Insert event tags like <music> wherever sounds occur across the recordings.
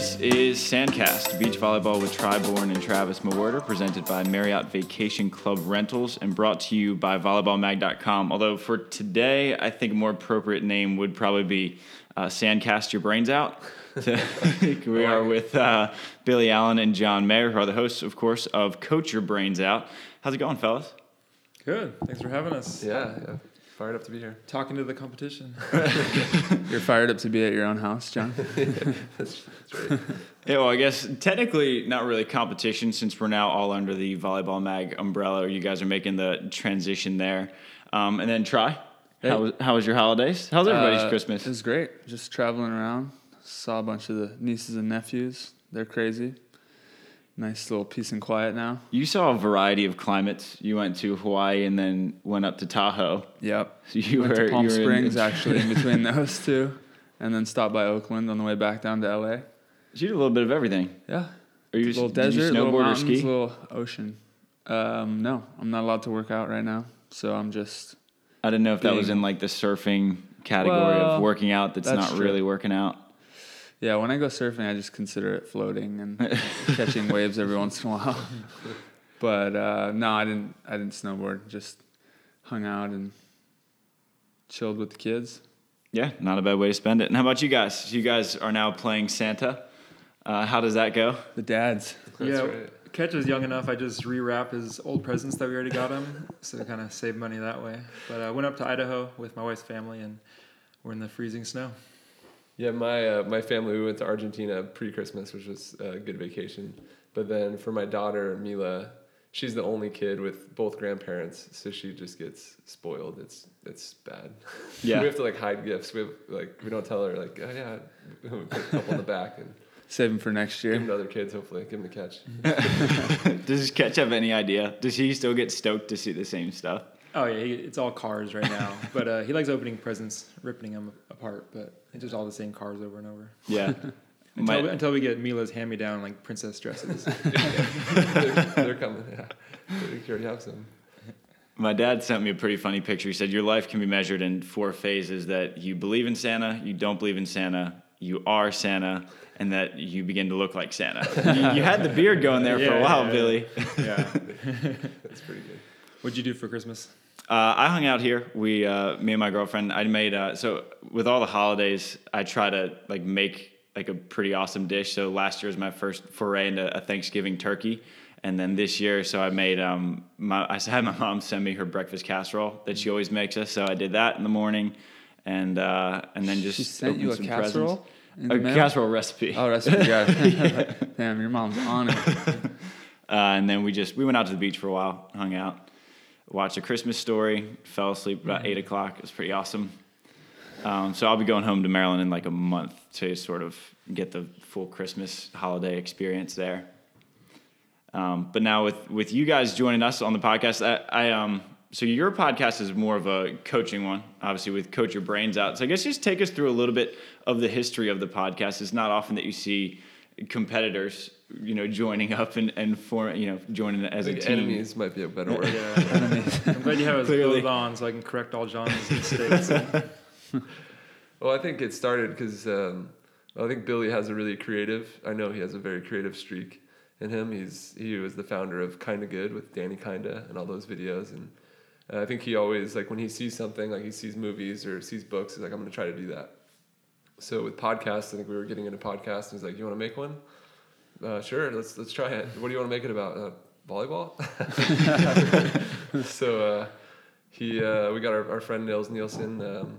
This is Sandcast, beach volleyball with Tri Bourne and Travis Mewhirter, presented by Marriott Vacation Club Rentals and brought to you by volleyballmag.com. Although for today, I think a more appropriate name would probably be uh, Sandcast Your Brains Out. <laughs> <laughs> we are with uh, Billy Allen and John Mayer, who are the hosts, of course, of Coach Your Brains Out. How's it going, fellas? Good. Thanks for having us. Yeah, yeah. Fired up to be here. Talking to the competition. <laughs> <laughs> You're fired up to be at your own house, John? <laughs> that's, that's right. Yeah, well, I guess technically not really competition since we're now all under the Volleyball Mag umbrella. You guys are making the transition there. Um, and then Tri. Hey. How, was, how was your holidays? How's everybody's Uh, Christmas? It was great. Just traveling around. Saw a bunch of the nieces and nephews. They're crazy. Nice little peace and quiet now. You saw a variety of climates. You went to Hawaii and then went up to Tahoe. Yep. So you Went were to Palm you were in- Springs <laughs> actually in between those two, and then stopped by Oakland on the way back down to LA. So you did a little bit of everything. Yeah. Are you a little desert, snowboard little or mountains, ski? little ocean. Um, no, I'm not allowed to work out right now, so I'm just I didn't know if that was in like the surfing category Well, of working out that's, that's not true. really working out. Yeah. When I go surfing, I just consider it floating and <laughs> catching waves every once in a while. <laughs> But uh, no, I didn't. I didn't snowboard. Just hung out and chilled with the kids. Yeah, not a bad way to spend it. And how about you guys? You guys are now playing Santa. Uh, how does that go? The dads. That's yeah. right. Ketch is young enough. I just rewrap his old presents that we already got him, so kind of save money that way. But I went up to Idaho with my wife's family, and we're in the freezing snow. Yeah, my uh, my family we went to Argentina pre-Christmas, which was a good vacation. But then for my daughter Mila, she's the only kid with both grandparents, so she just gets spoiled. It's it's bad. <laughs> Yeah. we have to like hide gifts. We have like we don't tell her like oh yeah, <laughs> we put a couple in the back and Save them for next year. give them to other kids. Hopefully, give them the Ketch. <laughs> Does Ketch have any idea? Does he still get stoked to see the same stuff? Oh yeah, he, it's all cars right now. <laughs> but uh, he likes opening presents, ripping them apart. But it's just all the same cars over and over. Yeah. <laughs> Until, My- we, until we get Mila's hand-me-down like princess dresses. <laughs> they're, they're coming. Yeah, you already have some. My dad sent me a pretty funny picture. He said, Your life can be measured in four phases that you believe in Santa, you don't believe in Santa, you are Santa, and that you begin to look like Santa. you, you had the beard going there for a while, yeah, Billy. yeah. That's pretty good. What'd you do for Christmas? Uh, I hung out here. We, uh, me and my girlfriend, I made, uh, so with all the holidays, I try to like make like a pretty awesome dish. So last year was my first foray into a Thanksgiving turkey. And then this year, so I made, um, my, I <laughs> had my mom send me her breakfast casserole that she always makes us. So I did that in the morning and, uh, and then just She sent you a casserole. A casserole recipe. Oh, recipe. Yeah. <laughs> Damn, your mom's on it. <laughs> Uh, and then we just we went out to the beach for a while, hung out, watched a Christmas story, fell asleep about eight o'clock. It was pretty awesome. Um, so I'll be going home to Maryland in like a month to sort of get the full Christmas holiday experience there. Um, but now with with you guys joining us on the podcast, I, I um so your podcast is more of a coaching one, obviously with Coach Your Brains Out. So I guess just take us through a little bit of the history of the podcast. It's not often that you see competitors, you know, joining up and and for you know joining as I a think team. enemies might be a better word. Yeah. I'm glad you have us Clearly. both on so I can correct all John's mistakes. <laughs> Well, I think it started because um, I think Billy has a really creative. I know he has a very creative streak in him. He's he was the founder of Kinda Good with Danny Kinda and all those videos, and uh, I think he always like when he sees something, like he sees movies or sees books, he's like, I'm gonna try to do that. So with podcasts, I think we were getting into podcasts, and he's like, You want to make one? Uh, sure, let's let's try it. What do you want to make it about? Uh, volleyball. <laughs> so uh, he uh, we got our, our friend Nils Nielsen. Um,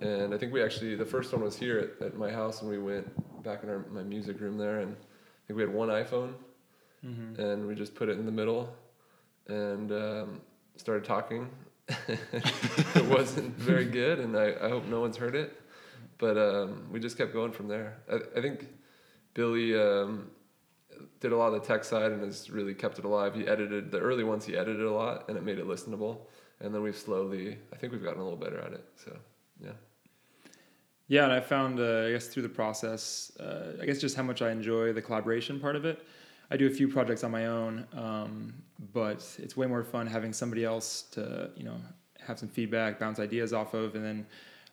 and I think we actually the first one was here at, at my house, and we went back in our my music room there, and I think we had one iPhone, Mhm. and we just put it in the middle, and um, started talking. <laughs> it wasn't very good, and I, I hope no one's heard it, but um, we just kept going from there. I, I think Billy um, did a lot of the tech side and has really kept it alive. He edited the early ones. He edited a lot, and it made it listenable. And then we've slowly, I think we've gotten a little better at it. So yeah. Yeah, and I found, uh, I guess, through the process, uh, I guess just how much I enjoy the collaboration part of it. I do a few projects on my own, um, but it's way more fun having somebody else to, you know, have some feedback, bounce ideas off of, and then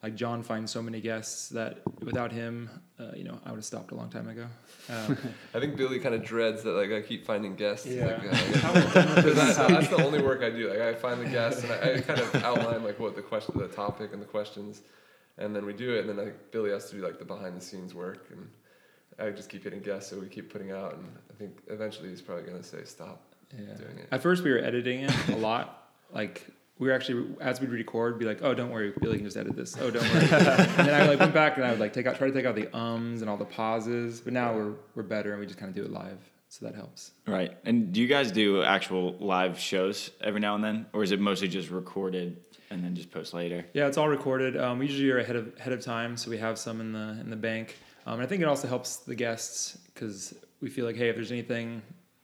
like John finds so many guests that without him, uh, you know, I would have stopped a long time ago. Um, <laughs> I think Billy kind of dreads that like I keep finding guests. Yeah. Like, uh, <laughs> that's, <laughs> that's the only work I do. Like I find the guests and I, I kind of outline like what the question, the topic, and the questions, and then we do it. And then like Billy has to do like the behind the scenes work, and I just keep getting guests, so we keep putting out. And I think eventually he's probably gonna say stop yeah. doing it. At first, we were editing it a lot. Like we were actually, as we'd record, be like, "Oh, don't worry, Billy can just edit this." Oh, don't worry. and then I like went back and I would like take out, try to take out the ums and all the pauses. But now we're we're better and we just kind of do it live, so that helps. Right. And do you guys do actual live shows every now and then, or is it mostly just recorded and then just post later? Yeah, it's all recorded. Um, we usually are ahead of ahead of time, so we have some in the in the bank. Um, and I think it also helps the guests because we feel like, hey, if there's anything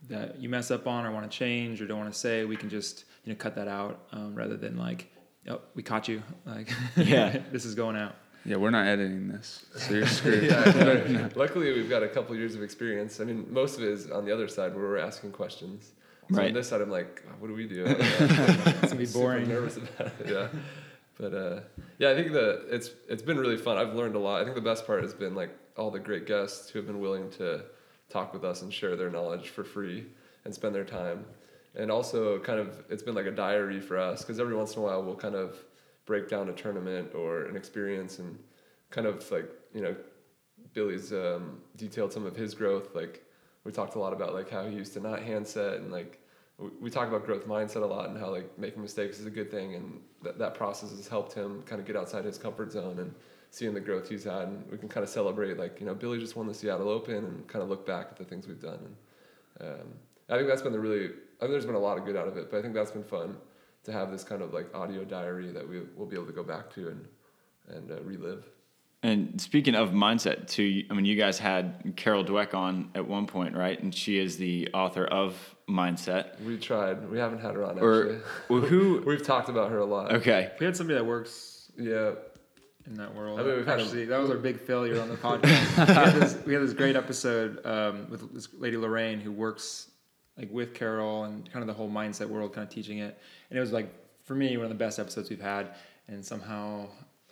that you mess up on or want to change or don't want to say, we can just you know cut that out um, rather than like, oh, we caught you. Like, <laughs> Yeah. this is going out. Yeah, we're not editing this, so you're <laughs> screwed. yeah, <laughs> yeah. Luckily, we've got a couple years of experience. I mean, most of it is on the other side where we're asking questions. So Right. on this side, I'm like, "Oh, what do we do? It's gonna be Super boring. nervous about it. Yeah, but uh, yeah, I think the it's it's been really fun. I've learned a lot. I think the best part has been like all the great guests who have been willing to talk with us and share their knowledge for free and spend their time. And also, kind of, it's been like a diary for us because every once in a while we'll kind of break down a tournament or an experience and kind of like you know Billy's um, detailed some of his growth. Like we talked a lot about like how he used to not handset and like we, talk about growth mindset a lot and how like making mistakes is a good thing. And that that process has helped him kind of get outside his comfort zone and seeing the growth he's had. And we can kind of celebrate like you know Billy just won the Seattle Open and kind of look back at the things we've done. And um, I think that's been the really I think there's been a lot of good out of it but I think that's been fun to have this kind of like audio diary that we will be able to go back to and and uh, relive. And speaking of mindset, too, I mean, you guys had Carol Dweck on at one point, right? And she is the author of Mindset. We tried. We haven't had her on Or actually. well, who? <laughs> We've talked about her a lot. Okay, We had somebody that works Yeah. in that world. I mean, we've had a- Actually, that was our big failure on the podcast. we, had this, we had this great episode um, with this lady Lorraine who works like with Carol and kind of the whole mindset world, kind of teaching it. And it was like for me one of the best episodes we've had. And somehow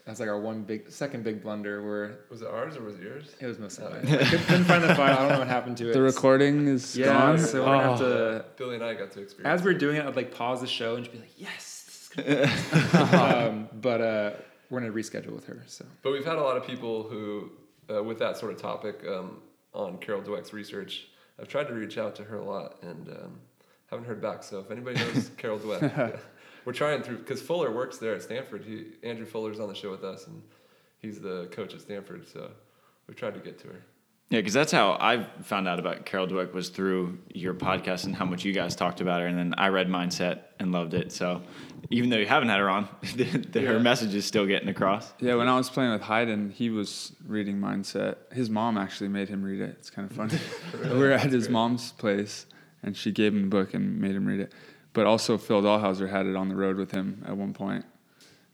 that's like our one big second big blunder where Was it ours or was it yours? it was mostly Oh, mine. I couldn't, couldn't find the file. I don't know what happened to it. The recording is yeah, gone. so we're gonna have Oh. to. Billy and I got to experience. As we we're doing it, I'd like pause the show and just be like, "Yes." This is good." <laughs> um, but uh, we're gonna reschedule with her. So But we've had a lot of people who, uh, with that sort of topic um, on Carol Dweck's research, I've tried to reach out to her a lot and um, haven't heard back. So if anybody knows <laughs> Carol Dweck, yeah. we're trying through because Fuller works there at Stanford. He Andrew Fuller's on the show with us, and he's the coach at Stanford. So we've tried to get to her. Yeah, because that's how I found out about Carol Dweck was through your podcast and how much you guys talked about her, and then I read Mindset and loved it. So even though you haven't had her on, <laughs> the, the, her message is still getting across. Yeah, when I was playing with Hyden, he was reading Mindset. His mom actually made him read it. It's kind of funny. we <laughs> <laughs> were at his mom's place, and she gave him the book and made him read it. But also, Phil Dalhausser had it on the road with him at one point.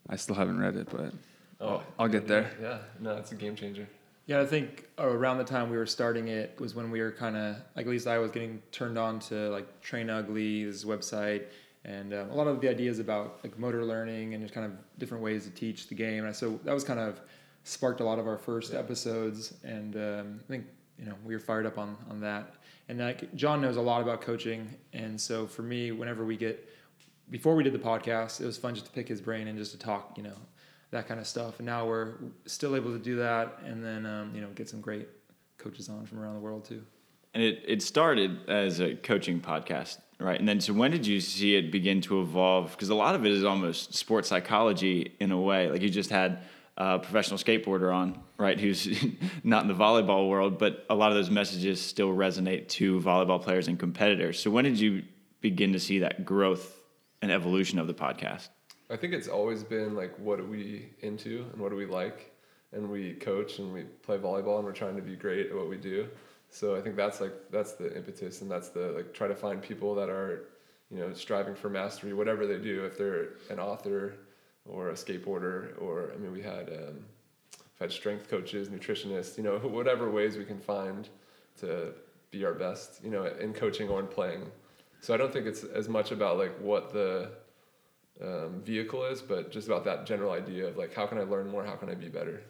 I still haven't read it, but Oh, I'll get there. Yeah, no, it's a game changer. Yeah, I think around the time we were starting it was when we were kind of like at least I was getting turned on to like Train Ugly, this website, and um, a lot of the ideas about like motor learning and just kind of different ways to teach the game. And so that was kind of sparked a lot of our first episodes, and um, I think you know we were fired up on on that. And like John knows a lot about coaching, and so for me, whenever we get before we did the podcast, it was fun just to pick his brain and just to talk, you know, that kind of stuff. And now we're still able to do that, and then um, you know get some great coaches on from around the world too. And it, it started as a coaching podcast, right? And then, so when did you see it begin to evolve? Because a lot of it is almost sports psychology in a way. Like you just had a professional skateboarder on, right? Who's <laughs> not in the volleyball world, but a lot of those messages still resonate to volleyball players and competitors. So when did you begin to see that growth and evolution of the podcast? I think it's always been like, what are we into and what do we like? And we coach and we play volleyball and we're trying to be great at what we do. So I think that's like that's the impetus and that's the like try to find people that are, you know, striving for mastery, whatever they do. If they're an author or a skateboarder, or I mean, we had um, we've had strength coaches, nutritionists, you know, <laughs> whatever ways we can find to be our best, you know, in coaching or in playing. So I don't think it's as much about like what the um, vehicle is, but just about that general idea of like how can I learn more, how can I be better.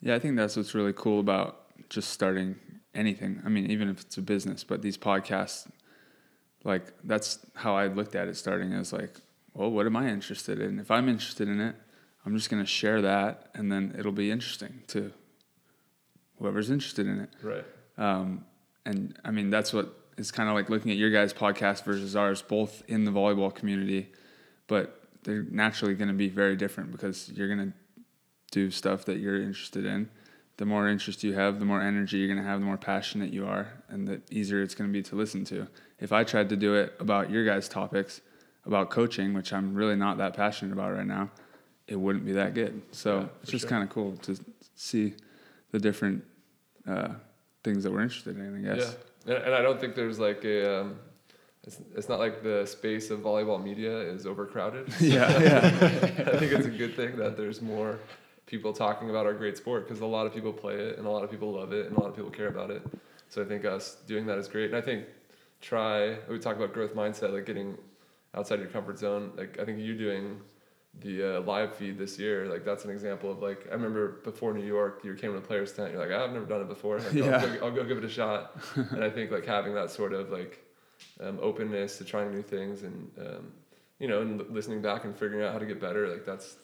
Yeah, I think that's what's really cool about just starting anything. I mean, even if it's a business, but these podcasts, like that's how I looked at it starting as like, well, what am I interested in? If I'm interested in it, I'm just gonna share that, and then it'll be interesting to whoever's interested in it. Right. Um, and I mean, that's what is kind of like looking at your guys' podcast versus ours, both in the volleyball community, but they're naturally going to be very different because you're going to do stuff that you're interested in. The more interest you have, the more energy you're going to have, the more passionate you are, and the easier it's going to be to listen to. If I tried to do it about your guys' topics, about coaching, which I'm really not that passionate about right now, it wouldn't be that good. So Yeah, it's just sure. kind of cool to see the different uh, things that we're interested in, I guess. Yeah, and, and I don't think there's like a. Um, it's, it's not like the space of volleyball media is overcrowded. <laughs> Yeah, yeah. <laughs> I think it's a good thing that there's more people talking about our great sport because a lot of people play it and a lot of people love it and a lot of people care about it. So I think us doing that is great. And I think Tri we talk about growth mindset, like getting outside your comfort zone. Like I think you doing the uh, live feed this year, like that's an example of like I remember before New York, you came to the players tent. You're like, I've never done it before. Like, Yeah. I'll, go, I'll go give it a shot. and I think like having that sort of like um, openness to trying new things and um, you know and listening back and figuring out how to get better, like that's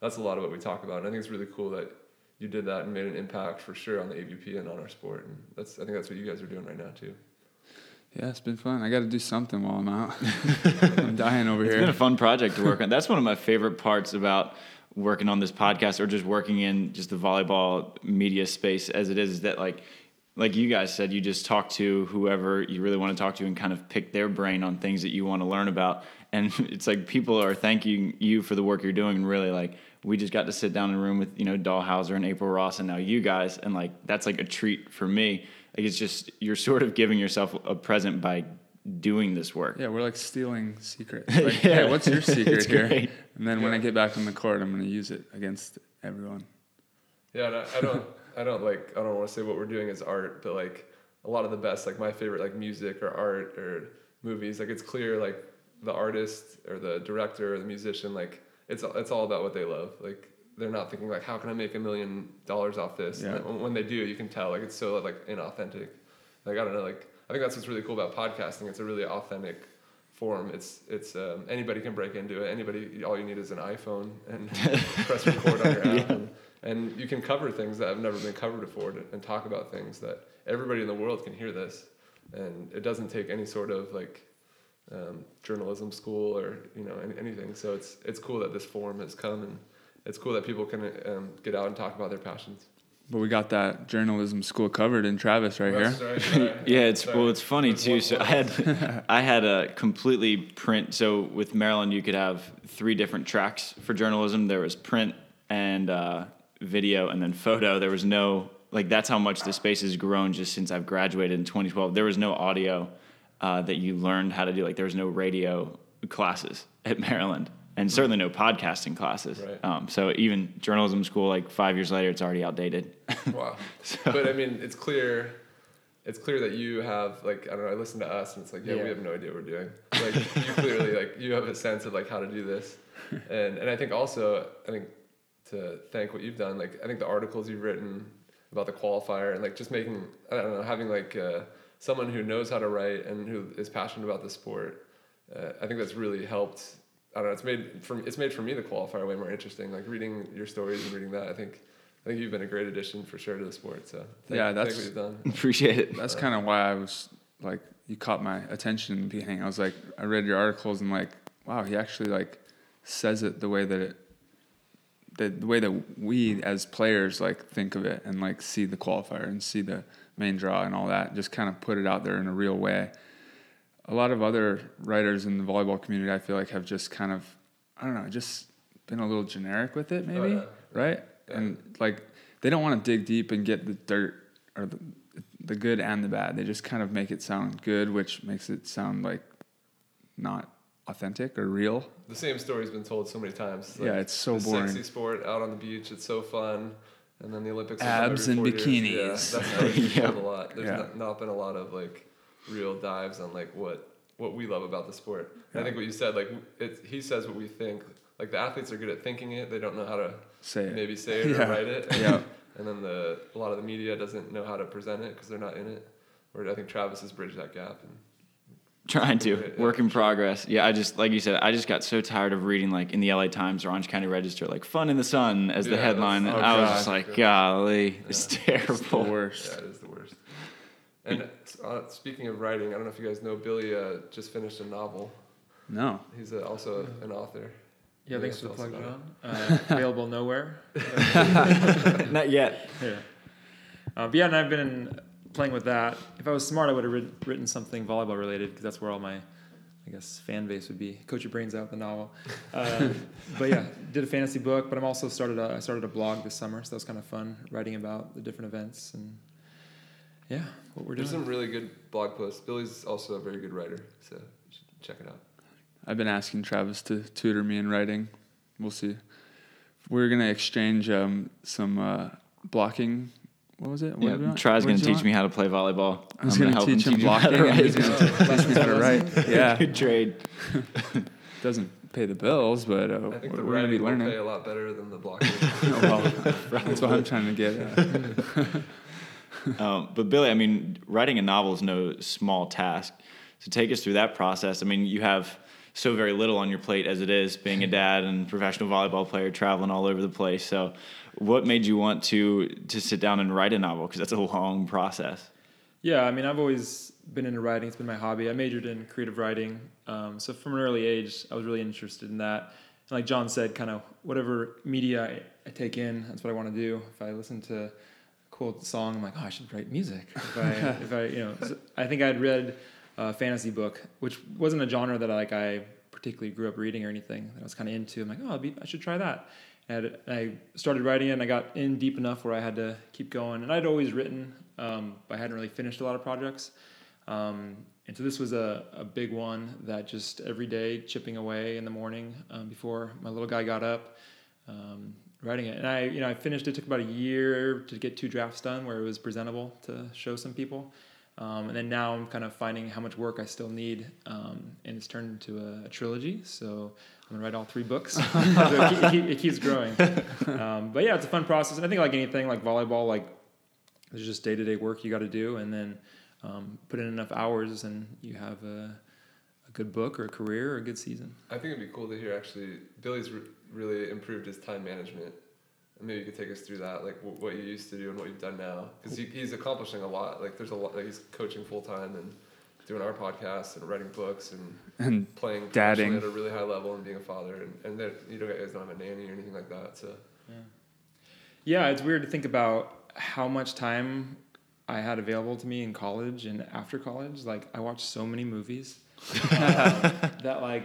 that's a lot of what we talk about. And I think it's really cool that you did that and made an impact for sure on the AVP and on our sport. And that's I think that's what you guys are doing right now too. Yeah, it's been fun. I got to do something while I'm out. <laughs> I'm dying over It's here. It's been a fun project to work on. That's one of my favorite parts about working on this podcast or just working in just the volleyball media space as it is, is that like like you guys said, you just talk to whoever you really want to talk to and kind of pick their brain on things that you want to learn about. And <laughs> it's like people are thanking you for the work you're doing and really like we just got to sit down in a room with, you know, Dalhausser and April Ross and now you guys and like that's like a treat for me. Like it's just you're sort of giving yourself a present by doing this work. Yeah, we're like stealing secrets. <laughs> Like, Yeah. hey, what's your <laughs> secret It's here? great. And then when I get back on the court, I'm going to use it against everyone. Yeah, and I, I don't, I don't like, I don't want to say what we're doing is art, but like a lot of the best, like my favorite, like music or art or movies, like it's clear, like the artist or the director or the musician, like it's it's all about what they love. Like they're not thinking like, how can I make a million dollars off this? Yeah. And when- they do, you can tell like it's so like inauthentic. Like I don't know, like I think that's what's really cool about podcasting. It's a really authentic form. It's it's um, anybody can break into it. Anybody, all you need is an iPhone and <laughs> press record on your <laughs> app, and, and you can cover things that have never been covered before, to, and talk about things that everybody in the world can hear this, and it doesn't take any sort of like um, journalism school or you know any, anything. So it's it's cool that this forum has come, and it's cool that people can um, get out and talk about their passions. But we got that journalism school covered in Travis right here. Sorry, sorry. <laughs> Yeah, it's Sorry. well, it's funny There's too. So I had <laughs> I had a completely print. So with Maryland, you could have three different tracks for journalism. There was print and uh, video, and then photo. There was no like that's how much the space has grown just since I've graduated in 2012. There was no audio uh, that you learned how to do. Like there was no radio classes at Maryland, and certainly no podcasting classes. Right. Um, so even journalism school, like five years later, it's already outdated. <laughs> Wow. But I mean, it's clear. It's clear that you have like I don't know. I listen to us and it's like yeah, Yeah. we have no idea what we're doing. Like you clearly like you have a sense of like how to do this, <laughs> and and I think also I think to thank what you've done. Like I think the articles you've written about the qualifier and like just making I don't know having like uh, someone who knows how to write and who is passionate about the sport. Uh, I think that's really helped. I don't know. It's made for it's made for me the qualifier way more interesting. Like reading your stories and reading that. I think I think you've been a great addition for sure to the sport. So thank, Yeah, thank that's- what you've done. <laughs> Appreciate it. That's kind of why I was like, you caught my attention in the beginning. I was like, I read your articles and like, wow, he actually like says it the way that it, the, the way that we as players like think of it and like see the qualifier and see the main draw and all that. Just kind of put it out there in a real way. A lot of other writers in the volleyball community, I feel like, have just kind of, I don't know, just been a little generic with it, maybe, Oh, yeah. right? Yeah. And like, they don't want to dig deep and get the dirt or the, the good and the bad. They just kind of make it sound good, which makes it sound like not authentic or real. The same story's been told so many times. Yeah, it's so boring. Sexy sport out on the beach. It's so fun. And then the Olympics. Abs and years. Yeah, bikinis. that's how it's been <laughs> Yeah. a lot. There's Yeah. not, not been a lot of like real dives on like what what we love about the sport. And I think what you said, like it, he says what we think. Like the athletes are good at thinking it; they don't know how to Say it. maybe say it <laughs> Yeah. or write it. Yeah. <laughs> and then the a lot of the media doesn't know how to present it because they're not in it. Or I think Travis has bridged that gap. And Trying to <laughs> work in progress. Yeah, I just like you said, I just got so tired of reading like in the LA Times or Orange County Register, like "Fun in the Sun" as the Yeah, that's- headline. and oh, I was God. just like, golly, it's the terrible. worst. yeah, it is the worst. And uh, speaking of writing, I don't know if you guys know Billy uh, just finished a novel. No. He's uh, also an author. Yeah, thanks for the plug, John. Uh, <laughs> available nowhere. <laughs> Not yet. Yeah. Uh, but yeah, and I've been playing with that. If I was smart, I would have written, written something volleyball related because that's where all my, I guess, fan base would be. Coach your brains out the novel. Uh, <laughs> but yeah, did a fantasy book. But I'm also started a, I started a blog this summer, so that was kind of fun writing about the different events and yeah, what we're There's doing. some really good blog posts. Billy's also a very good writer, so you should check it out. I've been asking Travis to tutor me in writing. We'll see. We're gonna exchange um, some uh, blocking. What was it? What Yeah, did? Tri's gonna teach want? me how to play volleyball. I was I'm gonna, help teach him you how to blocking. and <laughs> he's gonna teach me how to write. <laughs> Yeah, Good trade. <laughs> doesn't pay the bills, but uh, I think we're, the we're gonna be writing will learning. pay a lot better than the blocking. Oh, well, that's what I'm trying to get. At. Um, but Billy, I mean, writing a novel is no small task. So take us through that process. I mean, you have so very little on your plate as it is, being a dad and professional volleyball player, traveling all over the place. So, what made you want to to sit down and write a novel? Because that's a long process. Yeah, I mean, I've always been into writing. It's been my hobby. I majored in creative writing. Um, so from an early age, I was really interested in that. And like John said, kind of whatever media I, I take in, that's what I want to do. If I listen to a cool song, I'm like, oh, I should write music. If I, <laughs> if I you know, I think I'd read a fantasy book, which wasn't a genre that I, like I particularly grew up reading or anything that I was kind of into. I'm like, oh, be, I should try that. And I started writing it, and I got in deep enough where I had to keep going. And I'd always written, um, but I hadn't really finished a lot of projects. Um, and so this was a, a big one that just every day chipping away in the morning um, before my little guy got up, um, writing it. And I, you know, I finished. It took about a year to get two drafts done where it was presentable to show some people. Um, and then now I'm kind of finding how much work I still need, um, and it's turned into a, a trilogy. So I'm gonna write all three books. <laughs> so it, it keeps growing. Um, but yeah, it's a fun process. And I think like anything, like volleyball, like there's just day to day work you got to do, and then um, put in enough hours, and you have a, a good book or a career or a good season. I think it'd be cool to hear actually. Billy's re- really improved his time management. And maybe you could take us through that, like w- what you used to do and what you've done now, because he, he's accomplishing a lot. Like there's a lot. Like he's coaching full time and doing our podcast and writing books and And playing Dadding. at a really high level and being a father. And and that you know guys don't have a nanny or anything like that. So Yeah, it's weird to think about how much time I had available to me in college and after college. Like I watched so many movies <laughs> um, that like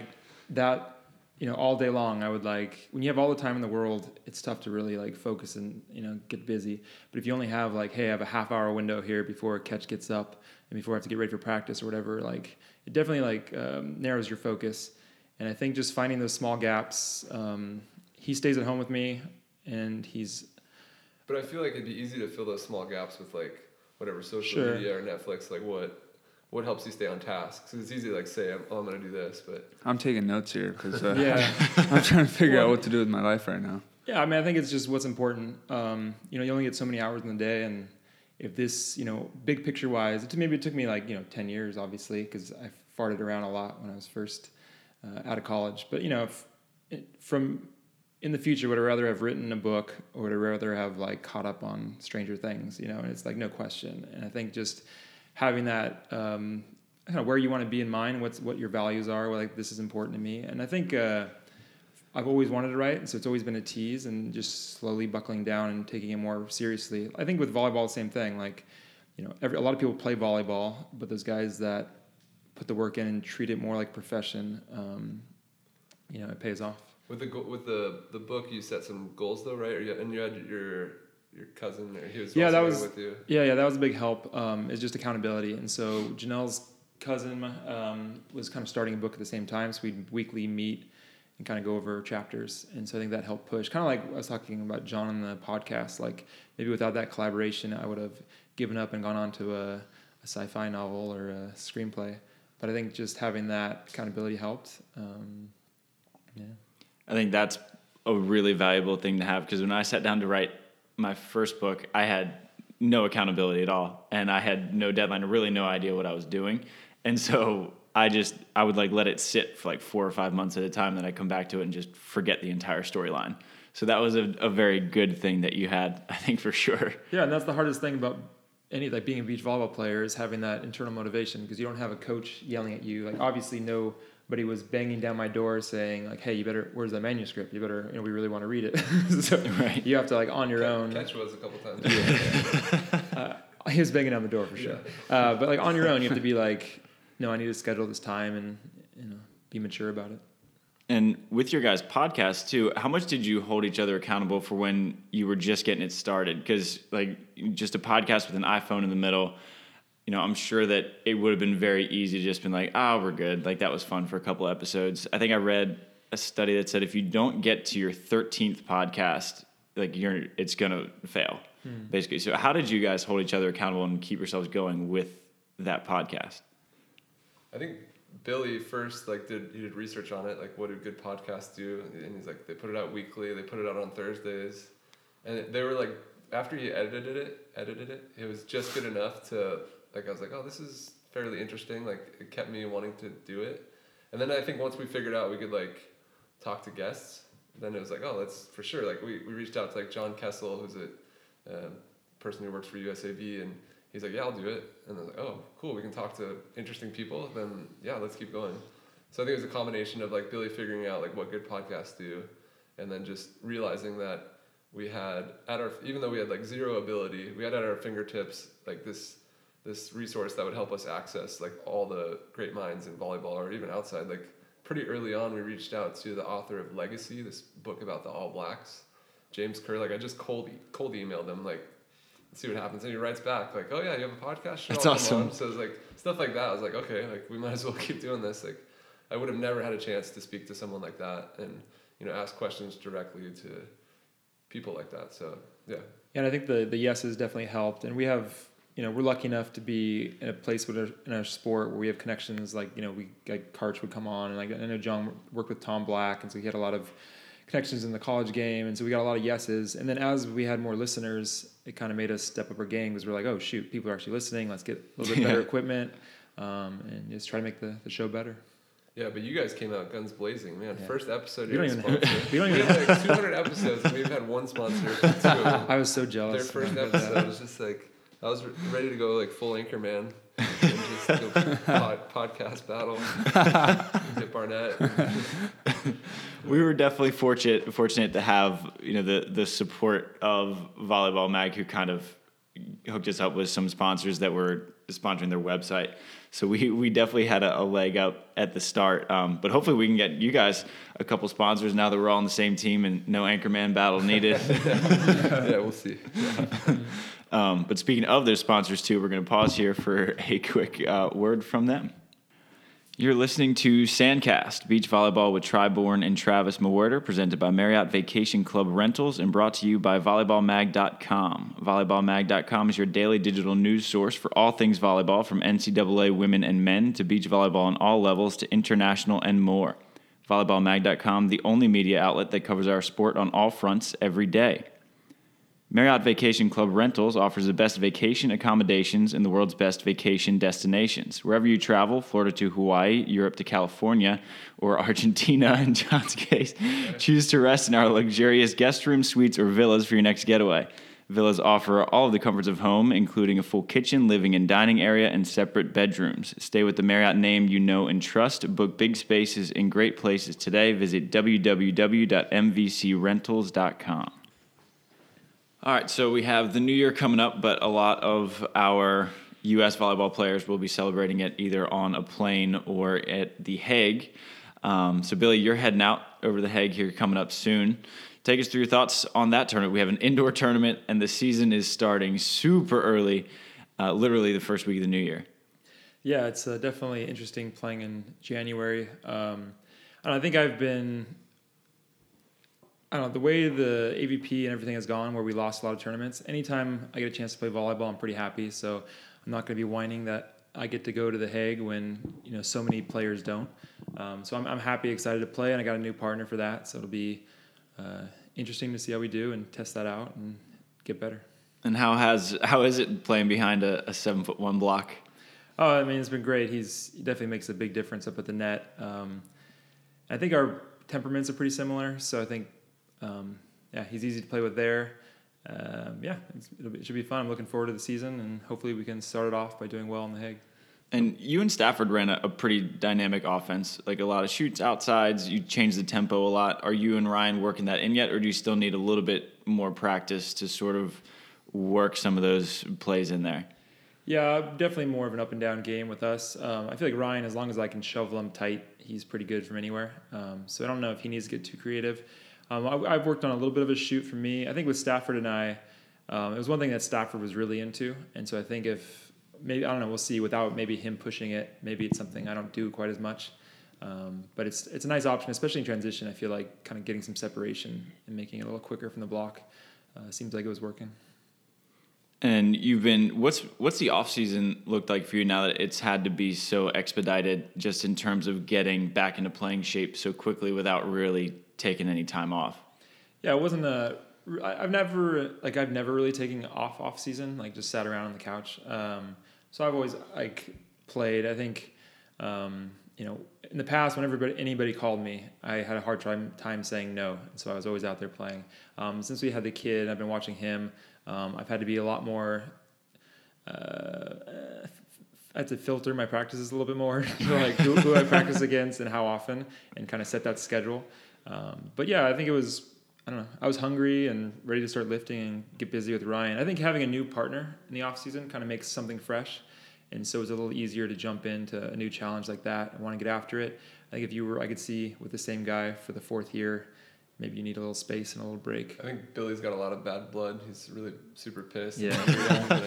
that you know all day long I would like when you have all the time in the world, it's tough to really like focus and you know get busy. But if you only have like hey, I have a half hour window here before Ketch gets up and before I have to get ready for practice or whatever, like it definitely like um, narrows your focus. And I think just finding those small gaps. Um, he stays at home with me, and he's But I feel like it'd be easy to fill those small gaps with like whatever social Sure. media or Netflix. Like what what helps you stay on task? Because it's easy to like say I'm, oh, I'm gonna do this, but I'm taking notes here because uh, yeah. <laughs> I'm trying to figure out what to do with my life right now. Yeah, I mean, I think it's just what's important. Um, you know, you only get so many hours in the day, and if this, you know, big picture wise, it, maybe it took me like you know ten years, obviously, because I farted around a lot when I was first uh, out of college. But you know, if, it, from in the future, would I rather have written a book or would I rather have like caught up on Stranger Things? You know, and it's like no question. And I think just having that um, kind of where you want to be in mind, what's what your values are, like this is important to me, and I think. Uh, I've always wanted to write, so it's always been a tease, and just slowly buckling down and taking it more seriously. I think with volleyball, the same thing. Like, you know, every, a lot of people play volleyball, but those guys that put the work in and treat it more like profession, um, you know, it pays off. with the with the the book you set some goals though, right? And you had your your cousin, or he was Yeah, that was- with you. Yeah, yeah, that was a big help. Um, it's just accountability, and so Janelle's cousin um, was kind of starting a book at the same time, so we'd weekly meet and kind of go over chapters, and so I think that helped push. Kind of like I was talking about John on the podcast. Like maybe without that collaboration, I would have given up and gone on to a, a sci-fi novel or a screenplay. but I think just having that accountability helped. Um, yeah. I think that's a really valuable thing to have because when I sat down to write my first book, I had no accountability at all, and I had no deadline, really no idea what I was doing, and so I just I would like let it sit for like four or five months at a time, then I come back to it and just forget the entire storyline. So that was a, a very good thing that you had, <laughs> I think for sure. Yeah, and that's the hardest thing about any like being a beach volleyball player is having that internal motivation because you don't have a coach yelling at you. Like obviously nobody was banging down my door saying like, "Hey, you better where's the manuscript? You better you know we really want to read it." <laughs> so <laughs> Right. you have to like on your own. Ketch was a couple times. <laughs> uh, he was banging down the door for sure. Uh, but like on your own, you have to be like, no, I need to schedule this time and you know be mature about it. And with your guys' podcast too, how much did you hold each other accountable for when you were just getting it started? Because like just a podcast with an iPhone in the middle, you know, I'm sure that it would have been very easy to just been like, oh, we're good. Like that was fun for a couple episodes. I think I read a study that said if you don't get to your 13th podcast, like you're, it's gonna fail, hmm. basically. So how did you guys hold each other accountable and keep yourselves going with that podcast? I think Billy first like did he did research on it, like what do good podcasts do, and he's like they put it out weekly, they put it out on Thursdays, and they were like after he edited it, edited it, it was just good enough to like I was like oh this is fairly interesting, like it kept me wanting to do it, and then I think once we figured out we could like talk to guests, then it was like oh that's for sure like we, we reached out to like John Kessel who's a uh, person who works for USAV and he's like, yeah, I'll do it. And I was like, oh, cool, we can talk to interesting people. Then yeah, let's keep going. So I think it was a combination of like Billy figuring out like what good podcasts do, and then just realizing that we had at our even though we had like zero ability, we had at our fingertips like this this resource that would help us access like all the great minds in volleyball or even outside. Like pretty early on, we reached out to the author of Legacy, this book about the All Blacks, James Kerr. Like I just cold cold emailed him like see what happens. And he writes back like, "Oh yeah, you have a podcast? Sure, That's awesome. on." So it's like stuff like that. I was like, okay, like we might as well <laughs> keep doing this. Like, I would have never had a chance to speak to someone like that and you know ask questions directly to people like that. So yeah, Yeah, and I think the the yeses definitely helped, and we have you know we're lucky enough to be in a place with our, in our sport where we have connections like you know we like Karch would come on, and like I know John worked with Tom Black, and so he had a lot of connections in the college game, and so we got a lot of yeses. And then as we had more listeners, it kind of made us step up our game because we're like, oh shoot, people are actually listening. Let's get a little bit <laughs> better Yeah. equipment, um, and just try to make the, the show better. yeah. But you guys came out guns blazing, man. Yeah. First episode, We you're don't even- sponsor. <laughs> we don't even- had like 200 episodes, and we've had one sponsor. Two. <laughs> I was so jealous. Their jealous. first when I episode was just like I was re- ready to go like full anchor man and just go <laughs> pod, podcast battle. Hit Barnett. we were definitely fortunate fortunate to have you know the the support of Volleyball Mag, who kind of hooked us up with some sponsors that were sponsoring their website. So we we definitely had a, a leg up at the start. Um, but hopefully we can get you guys a couple sponsors now that we're all on the same team and no anchorman battle needed. <laughs> yeah, we'll see. <laughs> Um, but speaking of their sponsors too, we're going to pause here for a quick uh, word from them. You're listening to Sandcast, beach volleyball with Tri Bourne and Travis Mewhirter, presented by Marriott Vacation Club Rentals and brought to you by volleyballmag.com. Volleyballmag.com is your daily digital news source for all things volleyball, from NCAA women and men to beach volleyball on all levels to international and more. Volleyballmag.com, the only media outlet that covers our sport on all fronts every day. Marriott Vacation Club Rentals offers the best vacation accommodations in the world's best vacation destinations. Wherever you travel, Florida to Hawaii, Europe to California, or <laughs> Argentina in John's case, choose to rest in our luxurious guest room suites or villas for your next getaway. Villas offer all of the comforts of home, including a full kitchen, living and dining area, and separate bedrooms. Stay with the Marriott name you know and trust. Book big spaces in great places today. Visit www.mvcrentals.com. All right, so we have the new year coming up, but a lot of our U.S. volleyball players will be celebrating it either on a plane or at The Hague. Um, so, Billy, you're heading out over The Hague here coming up soon. Take us through your thoughts on that tournament. We have an indoor tournament, and the season is starting super early, uh, literally the first week of the new year. Yeah, it's uh, definitely interesting playing in January. Um, and I think I've been, I don't know, the way the AVP and everything has gone, where we lost a lot of tournaments. Anytime I get a chance to play volleyball, I'm pretty happy. So I'm not going to be whining that I get to go to the Hague when you know so many players don't. Um, so I'm, I'm happy, excited to play, and I got a new partner for that. So it'll be uh, interesting to see how we do and test that out and get better. And how has how is it playing behind a, a seven foot one block? Oh, I mean, it's been great. He's he definitely makes a big difference up at the net. Um, I think our temperaments are pretty similar, so I think um, yeah, he's easy to play with there. Um, yeah, be, it should be fun. I'm looking forward to the season, and hopefully we can start it off by doing well in the Hague. And you and Stafford ran a, a, pretty dynamic offense, like a lot of shoots outsides. You changed the tempo a lot. Are you and Ryan working that in yet, or do you still need a little bit more practice to sort of work some of those plays in there? Yeah, definitely more of an up and down game with us. Um, I feel like Ryan, as long as I can shovel him tight, he's pretty good from anywhere. Um, so I don't know if he needs to get too creative. Um, I, have worked on a little bit of a shoot for me. I think with Stafford and I, um, it was one thing that Stafford was really into, and so I think if maybe I don't know, we'll see. Without maybe him pushing it, maybe it's something I don't do quite as much. Um, but it's it's a nice option, especially in transition. I feel like kind of getting some separation and making it a little quicker from the block uh, seems like it was working. And you've been what's what's the off season looked like for you now that it's had to be so expedited just in terms of getting back into playing shape so quickly without really taking any time off? Yeah, it wasn't a. I've never like I've never really taken off off season like just sat around on the couch. Um, so I've always like played. I think um, you know in the past whenever anybody called me, I had a hard time time saying no, and so I was always out there playing. Um, since we had the kid, I've been watching him. Um, I've had to be a lot more. Uh, I had to filter my practices a little bit more, <laughs> like who, who, I practice against and how often, and kind of set that schedule. Um, but yeah, I think it was. I don't know. I was hungry and ready to start lifting and get busy with Ryan. I think having a new partner in the off season kind of makes something fresh, and so it's a little easier to jump into a new challenge like that and want to get after it. I think if you were, I could see with the same guy for the fourth year, maybe you need a little space and a little break. I think Billy's got a lot of bad blood. He's really super pissed. Yeah, <laughs>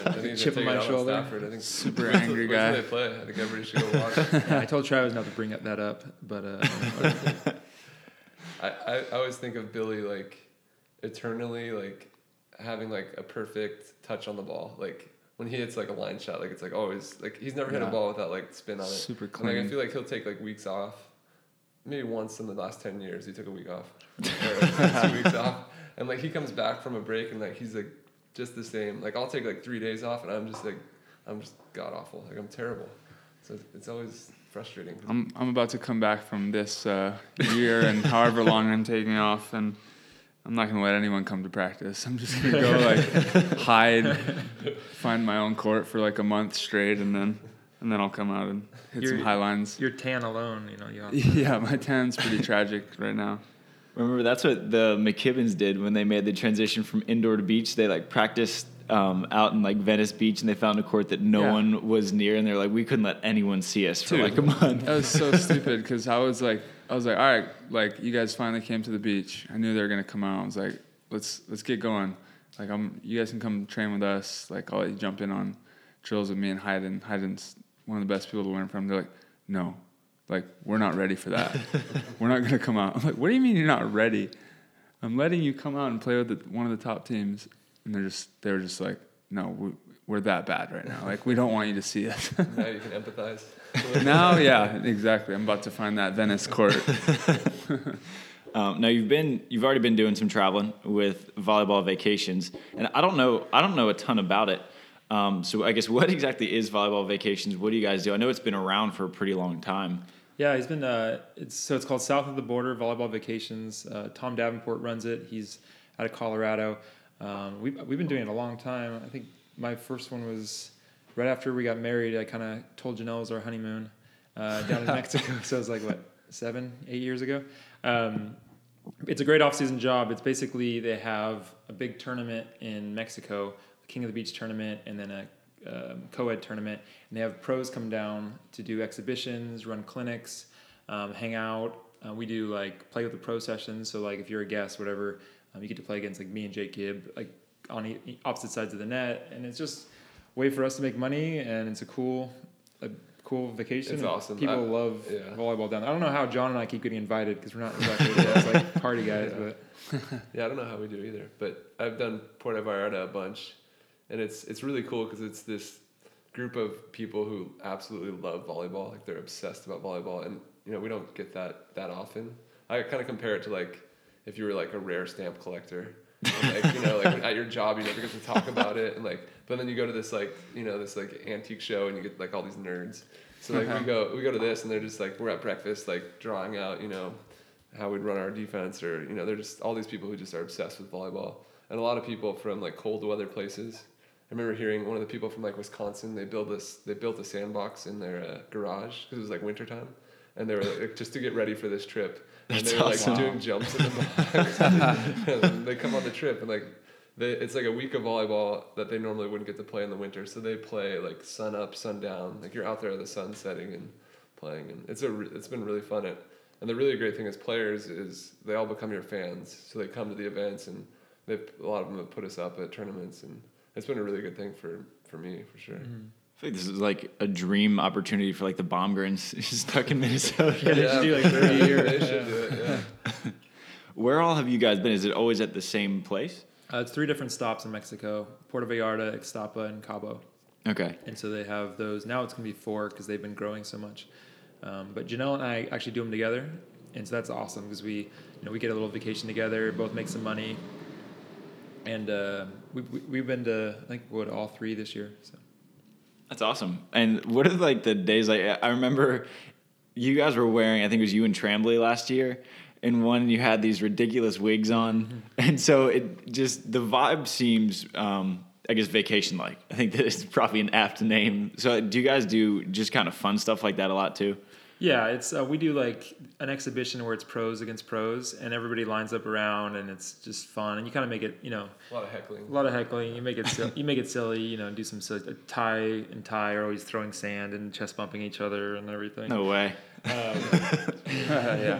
I think <laughs> chip on my shoulder. Stafford. I think <laughs> super angry guy. They play. I think everybody should go watch. yeah, I told Travis not to bring up that up, but uh, I, I I always think of Billy like eternally like having like a perfect touch on the ball, like. When he hits like a line shot, like it's like always like he's never hit a ball without like spin on it. Super clean. And, like I feel like he'll take like weeks off. Maybe once in the last 10 years he took a week off. <laughs> Or two weeks off. And like he comes back from a break and like he's like just the same. Like i'll take like three days off and i'm just like i'm just god awful. Like i'm terrible. So it's always frustrating i'm, I'm about to come back from this uh, year and however long i'm taking off and i'm not going to let anyone come to practice i'm just going to go like <laughs> hide find my own court for like a month straight and then and then I'll come out and hit some high lines. Your tan alone, you know. You <laughs> yeah, my tan's pretty tragic right now. Remember, that's what the McKibbins did when they made the transition from indoor to beach. They like practiced um, out in like Venice Beach, and they found a court that no yeah. one was near, and they're like, we couldn't let anyone see us for Dude, like a month. That was so <laughs> stupid because I was like, I was like, all right, like you guys finally came to the beach. I knew they were gonna come out. I was like, let's let's get going. Like I'm, you guys can come train with us. Like I'll let you jump in on drills with me and Hyden. Hyden's one of the best people to learn from. They're like, no, like we're not ready for that. <laughs> we're not gonna come out. I'm like, what do you mean you're not ready? I'm letting you come out and play with the, one of the top teams, and they're just they're just like, no, we, we're that bad right now. Like we don't want you to see us. <laughs> now you can empathize. <laughs> now, yeah, exactly. I'm about to find that Venice court. <laughs> Um, now you've been you've already been doing some traveling with volleyball vacations, and I don't know I don't know a ton about it. Um, so I guess what exactly is volleyball vacations? What do you guys do? I know it's been around for a pretty long time. Yeah, he's been. Uh, it's so it's called South of the Border Volleyball Vacations. Uh, Tom Davenport runs it. He's out of Colorado. Um, we've we've been doing it a long time. I think my first one was right after we got married. I kind of told Janelle it was our honeymoon uh, down in <laughs> Mexico. <laughs> So it was like what seven, eight years ago. Um, it's a great off-season job. It's basically they have a big tournament in Mexico the King of the Beach tournament and then a um, co-ed tournament, and they have pros come down to do exhibitions, run clinics, um, hang out. Uh, we do like play with the pro sessions. So like if you're a guest, whatever, um, you get to play against like me and Jake Gibb, like on e- opposite sides of the net, and it's just a way for us to make money, and it's a cool, a cool vacation. It's awesome. People I, love yeah. volleyball down there. I don't know how John and I keep getting invited because we're not exactly like <laughs> party guys, yeah. but <laughs> yeah, I don't know how we do either. But I've done Puerto Vallarta a bunch and it's it's really cool because it's this group of people who absolutely love volleyball. Like they're obsessed about volleyball, and you know we don't get that that often. I kind of compare it to like if you were like a rare stamp collector. and, like you know, like <laughs> at your job, you never get to talk about it, and like, but then you go to this like you know this like antique show, and you get like all these nerds. So like we go we go to this, and they're just like we're at breakfast, like drawing out you know how we'd run our defense, or you know they're just all these people who just are obsessed with volleyball, and a lot of people from like cold weather places. I remember hearing one of the people from like Wisconsin. They built this. They built a sandbox in their uh, garage because it was like wintertime, and they were like, just to get ready for this trip. And That's they were like awesome. doing jumps in the box. <laughs> and they come on the trip and like they, it's like a week of volleyball that they normally wouldn't get to play in the winter. So they play like sun up, sun down. Like you're out there at the sun setting and playing, and it's a re- it's been really fun. It and the really great thing as players is they all become your fans. So they come to the events and they a lot of them have put us up at tournaments, and it's been a really good thing for for me for sure. Mm-hmm. I feel like this is like a dream opportunity for like the Baumgarns stuck in Minnesota. Yeah, they should do like 30 they years. should do it. Yeah. <laughs> Where all have you guys been? Is it always at the same place? Uh, it's three different stops in Mexico: Puerto Vallarta, Ixtapa, and Cabo. Okay. And so they have those. Now it's going to be four because they've been growing so much. Um, but Janelle and I actually do them together, and so that's awesome because we, you know, we get a little vacation together, both make some money, and uh, we, we we've been to I think what all three this year. So That's awesome. And what are like the days like? I remember you guys were wearing. I think it was you and Tremblay last year. And one you had these ridiculous wigs on, and so it just the vibe seems, um, I guess, vacation like. I think that is probably an apt name. So do you guys do just kind of fun stuff like that a lot too? Yeah, it's uh, we do like an exhibition where it's pros against pros, and everybody lines up around, and it's just fun, and you kind of make it, you know, A lot of heckling. A lot of heckling. You make it sil- you make it silly. You know, and do some silly. Ty and Ty are always throwing sand and chest bumping each other and everything. No way. <laughs> <laughs> yeah,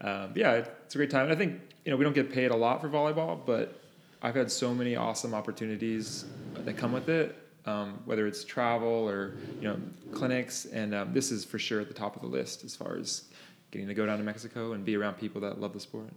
um, yeah. It's a great time. And I think you know we don't get paid a lot for volleyball, but I've had so many awesome opportunities that come with it. Um, whether it's travel or you know clinics, and um, this is for sure at the top of the list as far as getting to go down to Mexico and be around people that love the sport.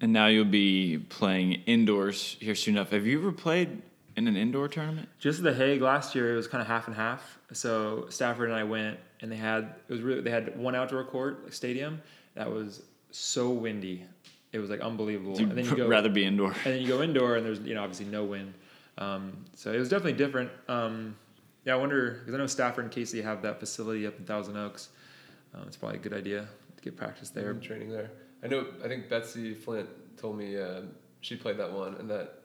And now you'll be playing indoors here soon enough. Have you ever played in an indoor tournament? Just the Hague last year, it was kind of half and half. So Stafford and I went, and they had it was really they had one outdoor court like stadium that was so windy, it was like unbelievable. You'd and then you <laughs> go rather be indoor. and then you go indoor, and there's you know obviously no wind. Um, so it was definitely different. Um, yeah, I wonder because I know Stafford and Casey have that facility up in Thousand Oaks. Um, it's probably a good idea to get practice there. There, training there. I know. I think Betsy Flint told me uh, she played that one, and that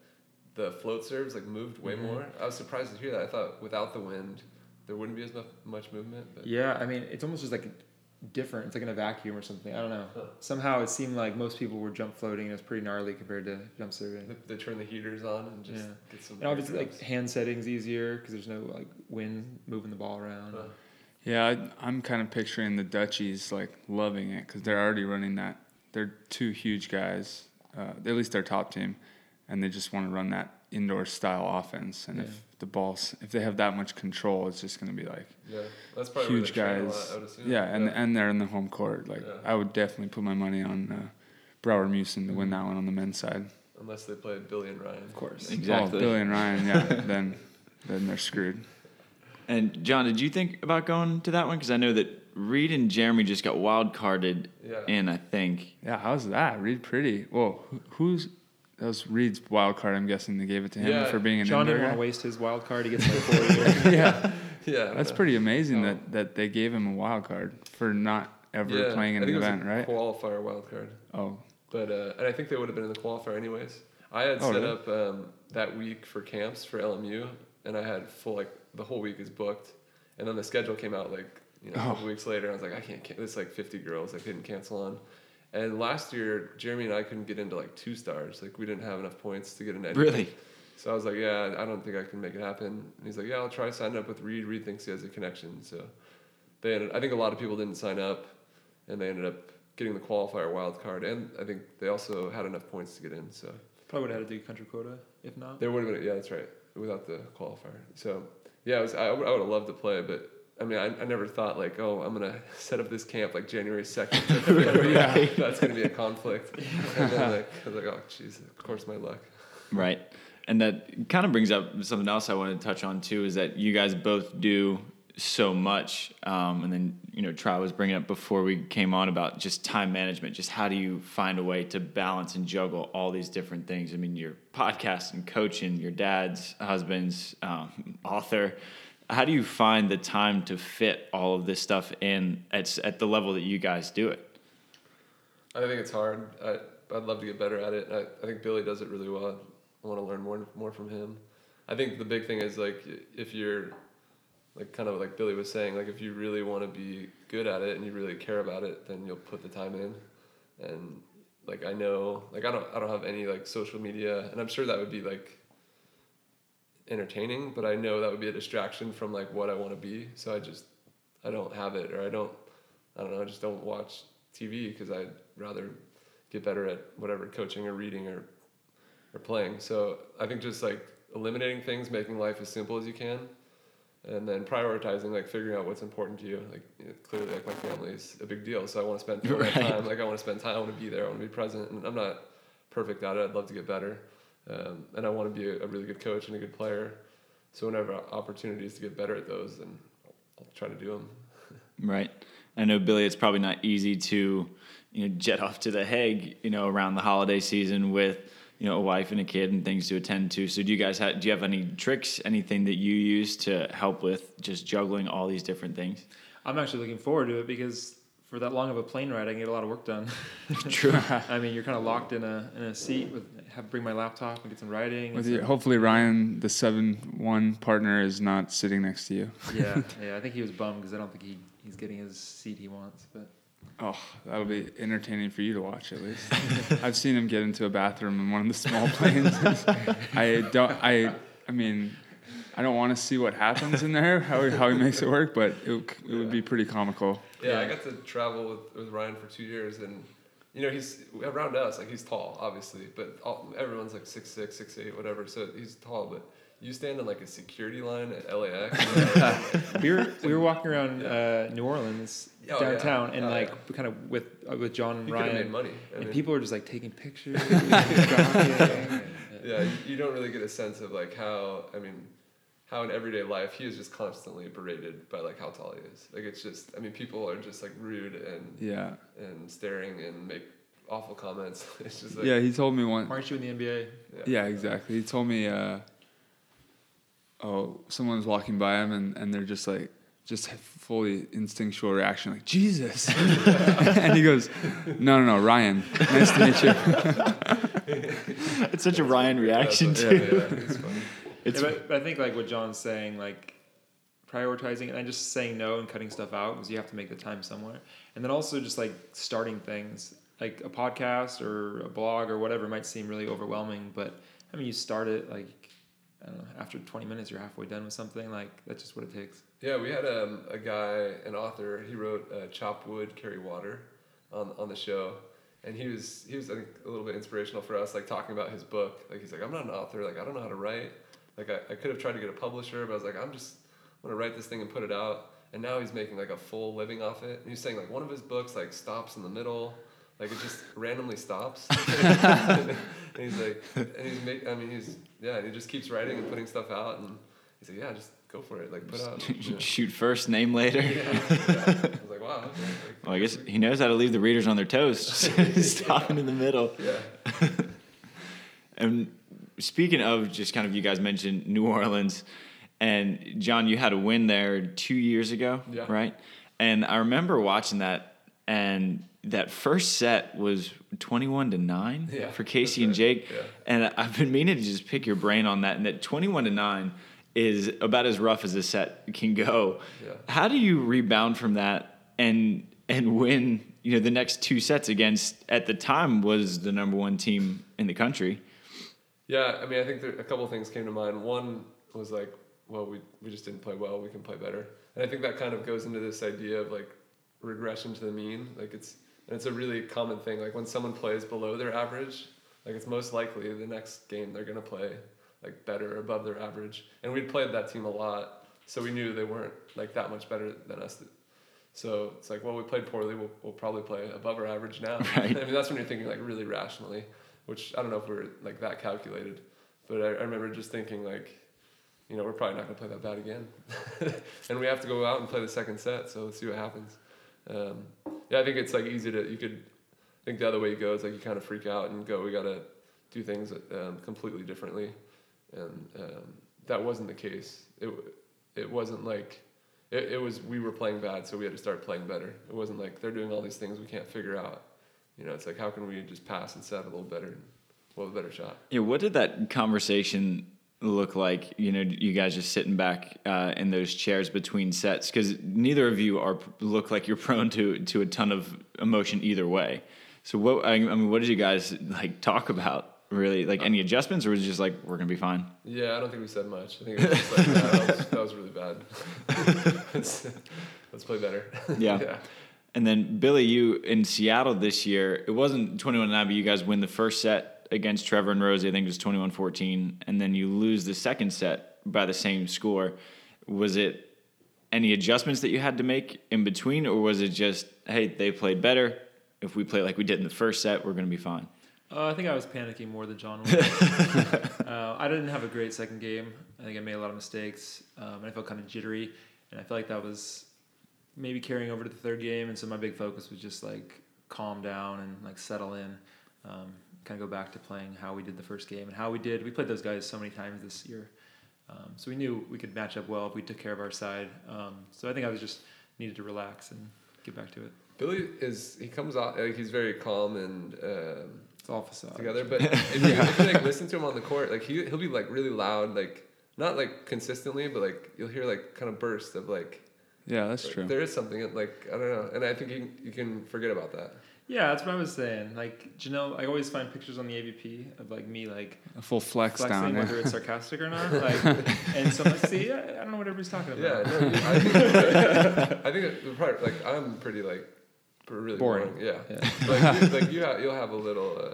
the float serves like moved way Mhm. more. I was surprised to hear that. I thought without the wind, there wouldn't be as much, much movement. But Yeah, I mean it's almost just like different. It's like in a vacuum or something. I don't know. Huh. Somehow it seemed like most people were jump floating, and it was pretty gnarly compared to jump serving. they, they turn the heaters on and just Yeah. get some. And obviously, air like hand settings easier because there's no like wind moving the ball around. Huh. Yeah, I, I'm kind of picturing the Dutchies like loving it because they're already running that. They're two huge guys, uh, at least their top team, and they just want to run that indoor style offense. And Yeah. if the balls, if they have that much control, it's just going to be like yeah, that's probably huge where a guys. lot, I would assume. Yeah, and and they're in the home court. Like Yeah. I would definitely put my money on uh, Brouwer Meeuwsen to win that one on the men's side. unless they play Billy and Ryan. Of course. Exactly. Oh, Billy and Ryan, yeah, <laughs> then then they're screwed. And John, did you think about going to that one? Because I know that Reid and Jeremy just got wild carded Yeah. in. I think. Yeah, how's that? Reid Priddy. Whoa, who, who's that was Reid's wild card? I'm guessing they gave it to him Yeah, for being an John didn't want to waste his wild card. He gets like four <laughs> years. yeah, <laughs> Yeah, that's pretty amazing Oh. that, that they gave him a wild card for not ever Yeah, playing in an event, it was a right? Qualifier wild card. Oh, But uh, and I think they would have been in the qualifier anyways. I had Oh, set really? up um, that week for camps for LMU, and I had full like the whole week is booked, and then the schedule came out like you know a Oh. couple weeks later. And I was like, I can't. can There's like 50 girls I couldn't cancel on. And last year, Jeremy and I couldn't get into like two stars. Like we didn't have enough points to get into anything. Really? So I was like, yeah, I don't think I can make it happen. And he's like, yeah, I'll try signing up with Reid. Reid thinks he has a connection. So they ended, I think a lot of people didn't sign up, and they ended up getting the qualifier wild card. And I think they also had enough points to get in. So Probably would have had to do country quota if not. there would have been, yeah, that's right, without the qualifier. So yeah, it was, I, would- I would have loved to play, but I mean, I, I never thought like, oh, I'm gonna <laughs> set up this camp like January second. <laughs> <laughs> That's gonna be a conflict. And then like, I was like, oh, jeez, of course my luck. Right. and that kind of brings up something else I wanted to touch on too. Is that you guys both do so much, um, and then you know, Tri was bringing up before we came on about just time management. Just how do you find a way to balance and juggle all these different things? I mean, your podcast and coaching, your dad's husband's um, author. How do you find the time to fit all of this stuff in at at the level that you guys do it? I think it's hard. I, I'd love to get better at it. I, I think Billy does it really well. I want to learn more more from him. I think the big thing is like if you're like kind of like Billy was saying, like if you really want to be good at it and you really care about it, then you'll put the time in. And like I know, like I don't I don't have any like social media, and I'm sure that would be like entertaining, but I know that would be a distraction from like what I want to be. So I just I don't have it, or I don't I don't know, I just don't watch TV because I'd rather get better at whatever coaching or reading or or playing. So I think just like eliminating things, making life as simple as you can, and then prioritizing, like figuring out what's important to you. Like you know, clearly, like my family is a big deal, so I want to spend <laughs> Right. time. Like I want to spend time. I want to be there. I want to be present. And I'm not perfect at it. I'd love to get better, um, and I want to be a, a really good coach and a good player. So whenever opportunities to get better at those, then I'll, I'll try to do them. <laughs> Right. I know Billy. It's probably not easy to, you know, jet off to the Hague, you know, around the holiday season with, you know, a wife and a kid and things to attend to. So do you guys have? Do you have any tricks? Anything that you use to help with just juggling all these different things? I'm actually looking forward to it because for that long of a plane ride, I can get a lot of work done. <laughs> True. I mean, you're kind of locked in a in a seat with have bring my laptop and get some writing. With your, hopefully Ryan, the seven one partner, is not sitting next to you. <laughs> yeah, <laughs> yeah. I think he was bummed because I don't think he he's getting his seat he wants. But Oh, that'll be entertaining for you to watch at least. I've seen him get into a bathroom in one of the small planes. I don't. I. I mean, I don't want to see what happens in there, how he, how he makes it work, but it, it would be pretty comical. Yeah, I got to travel with, with Ryan for two years, and you know he's around us. Like he's tall, obviously, but all, everyone's like six six, six eight, whatever. So he's tall, but you stand in like a security line at LAX. <laughs> we were we were walking around uh, New Orleans Oh, yeah. downtown and Oh, like kind of with uh, with John and you could have made Ryan. money. I And mean, people were just like taking pictures, <laughs> talking. and- yeah, you, you don't really get a sense of like how I mean, how in everyday life he is just constantly berated by like how tall he is. Like it's just I mean people are just like rude and Yeah. and staring and make awful comments. <laughs> It's just like Yeah, he told me one. Aren't you in the NBA? Yeah, exactly. He told me, uh, oh, someone's walking by him and, and they're just like, just a fully instinctual reaction, like, Jesus. <laughs> and he goes, no, no, no, Ryan, nice to meet you. <laughs> It's such a Ryan reaction Yeah, too. yeah, it's yeah, but, but I think like what John's saying, like prioritizing and just saying no and cutting stuff out because you have to make the time somewhere. And then also just like starting things like a podcast or a blog or whatever might seem really overwhelming, but I mean you start it like I don't know after 20 minutes you're halfway done with something like that's just what it takes. Yeah, we had um, a guy, an author. He wrote uh, "Chop Wood, Carry Water" on on the show, and he was he was I think a little bit inspirational for us, like talking about his book. Like he's like, I'm not an author. Like I don't know how to write. Like I, I could have tried to get a publisher, but I was like, I'm just I'm gonna write this thing and put it out. And now he's making like a full living off it. And he's saying like one of his books like stops in the middle, like it just randomly stops. <laughs> and he's like, and he's make, I mean he's yeah, and he just keeps writing and putting stuff out. And he's like, yeah, just go for it. Like put out. <laughs> Shoot first, name later. <laughs> Yeah. I was like, wow. Okay. Like, Well, I guess he knows how to leave the readers on their toes. Stopping in the middle. yeah. And speaking of just kind of, you guys mentioned New Orleans, and John, you had a win there two years ago, Yeah. right? And I remember watching that, and that first set was twenty-one to nine Yeah, for Casey and right. Jake. Yeah. And I've been meaning to just pick your brain on that. And that twenty-one to nine is about as rough as a set can go. How do you rebound from that and and win? You know, the next two sets against at the time was the number one team in the country. Yeah, I mean, I think there, a couple of things came to mind. One was like, well, we, we just didn't play well. We can play better. And I think that kind of goes into this idea of like regression to the mean. Like it's and it's a really common thing. Like when someone plays below their average, like it's most likely the next game they're gonna play like better above their average. And we'd played that team a lot, so we knew they weren't like that much better than us. So it's like, well, we played poorly. We'll, we'll probably play above our average now. <laughs> Right. I mean, that's when you're thinking like really rationally, which I don't know if we're like that calculated, but I, I remember just thinking like, you know, we're probably not gonna play that bad again, <laughs> and we have to go out and play the second set. So let's see what happens. Um, yeah, I think it's like easy to you could I think the other way you go like you kind of freak out and go, we gotta do things um, completely differently, and um, that wasn't the case. It it wasn't like it, it was we were playing bad, so we had to start playing better. It wasn't like they're doing all these things we can't figure out. You know, it's like how can we just pass and set a little better, and we'll have a better shot. Yeah, what did that conversation look like? You know, you guys just sitting back uh, in those chairs between sets because neither of you are look like you're prone to to a ton of emotion either way. So what I mean, what did you guys like talk about? Really, like any adjustments, or was it just like we're gonna be fine? Yeah, I don't think we said much. I think it was just like "Nah, <laughs> that, was, that was really bad. <laughs> let's, let's play better. Yeah. <laughs> yeah. And then Billy, you in Seattle this year, it wasn't 21 9, but you guys win the first set against Trevor and Rosie. I think it was 21 14. And then you lose the second set by the same score. Was it any adjustments that you had to make in between, or was it just, hey, they played better? If we play like we did in the first set, we're going to be fine? Uh, I think I was panicking more than John was. <laughs> uh, I didn't have a great second game. I think I made a lot of mistakes, um, and I felt kind of jittery. And I feel like that was maybe carrying over to the third game. And so my big focus was just like calm down and like settle in, um, kind of go back to playing how we did the first game and how we did. We played those guys so many times this year, um, so we knew we could match up well if we took care of our side. Um, so I think I was just needed to relax and get back to it. Billy is he comes out like he's very calm and um, It's all facade. together. But if you, if you like listen to him on the court, like he he'll be like really loud, like not like consistently, but like you'll hear like kind of bursts of like Yeah, that's like, true. there is something like I don't know, and I think you you can forget about that. Yeah, that's what I was saying. Like Janelle, I always find pictures on the AVP of like me like A full flex flexing down. whether it's sarcastic or not. <laughs> Like, and so I'm like, see, I, I don't know what everybody's talking Yeah, about. no, I think I think it, probably like I'm pretty like really Boring. boring. Yeah, Yeah. like you, like <laughs> you have, you'll have a little. Uh,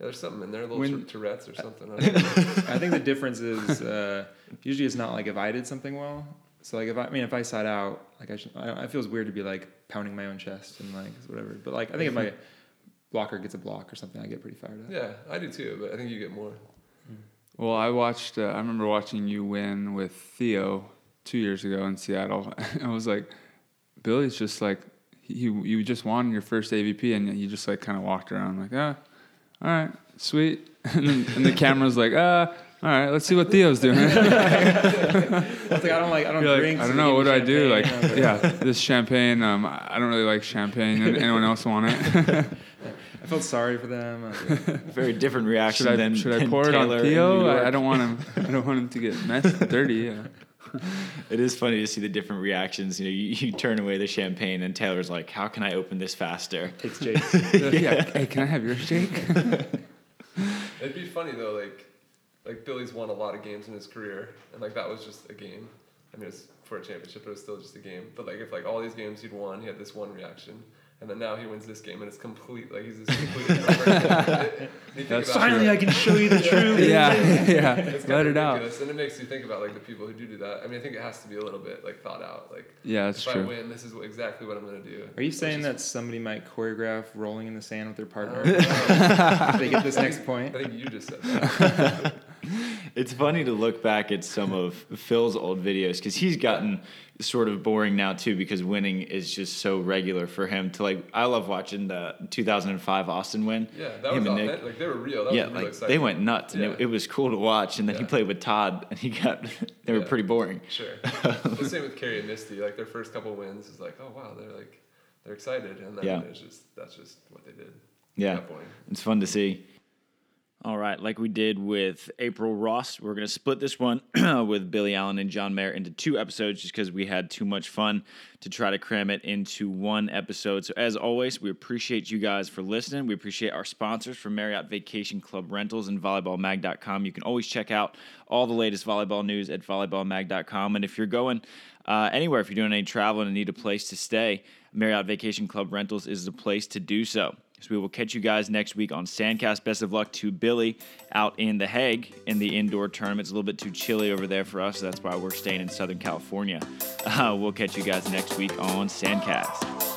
yeah, there's something in there, a little When- Tour- Tourette's or something. I don't know. I think the difference is uh, usually it's not like if I did something well. So like if I, I mean if I side out, like I should, I, it feels weird to be like pounding my own chest and like whatever. But like I think if my blocker gets a block or something, I get pretty fired up. yeah, I do too, but I think you get more. Well, I watched. Uh, I remember watching you win with Theo two years ago in Seattle. <laughs> I was like, Billy's just like you. You just won your first AVP, and you just like kind of walked around like, ah, all right, sweet. <laughs> And then and the camera's like, ah, all right, let's see what Theo's doing. I <laughs> like I don't like I don't You're like. I don't know what do I do. Like, champagne. I was like, yeah, this champagne. Um, I don't really like champagne. Anyone else want it? <laughs> I felt sorry for them. I like, <laughs> Very different reaction Should I than should I than pour it on Taylor Theo? I, I don't want him. I don't want him to get messed dirty. Yeah. It is funny to see the different reactions. You know, you, you turn away the champagne, and Taylor's like, "How can I open this faster?" takes Jake's. yeah. Hey, can I have your steak? It'd be funny though, like like Billy's won a lot of games in his career, and like that was just a game. I mean, it's for a championship, but it was still just a game. But like if like all these games he'd won, he had this one reaction, and then now he wins this game, and it's complete. Like he's this completely different <laughs> person. You think That's about Finally, I can show you the <laughs> truth. yeah, yeah. It's Let it of out. and it makes you think about like the people who do do that. I mean, I think it has to be a little bit like thought out. Like Yeah, that's if I win, this is what- exactly what I'm gonna do. Are you saying that somebody might choreograph rolling in the sand with their partner Uh, if they get this next point? I think you just said that. <laughs> <laughs> It's funny to look back at some of Phil's old videos because he's gotten sort of boring now too because winning is just so regular for him. To like, I love watching the 2005 Austin win. Yeah, that Him was and Nick. Like they were real. That yeah, real like exciting. they went nuts, and Yeah. it, it was cool to watch. And then he played with Todd, and he got they were Yeah. pretty boring. Sure. <laughs> the same with Kerri and Misty. Like their first couple wins is like, oh wow, they're like they're excited, and then Yeah. it's just that's just what they did. Yeah, At that point. it's fun to see. All right, like we did with April Ross, we're going to split this one <clears throat> with Billy Allen and John Mayer into two episodes just because we had too much fun to try to cram it into one episode. So, as always, we appreciate you guys for listening. We appreciate our sponsors from Marriott Vacation Club Rentals and volleyballmag.com. You can always check out all the latest volleyball news at volleyballmag.com. And if you're going uh, anywhere, if you're doing any traveling and need a place to stay, Marriott Vacation Club Rentals is the place to do so. So we will catch you guys next week on Sandcast. Best of luck to Billy out in The Hague in the indoor tournament. It's a little bit too chilly over there for us. So that's why we're staying in Southern California. Uh, <laughs> we'll catch you guys next week on Sandcast.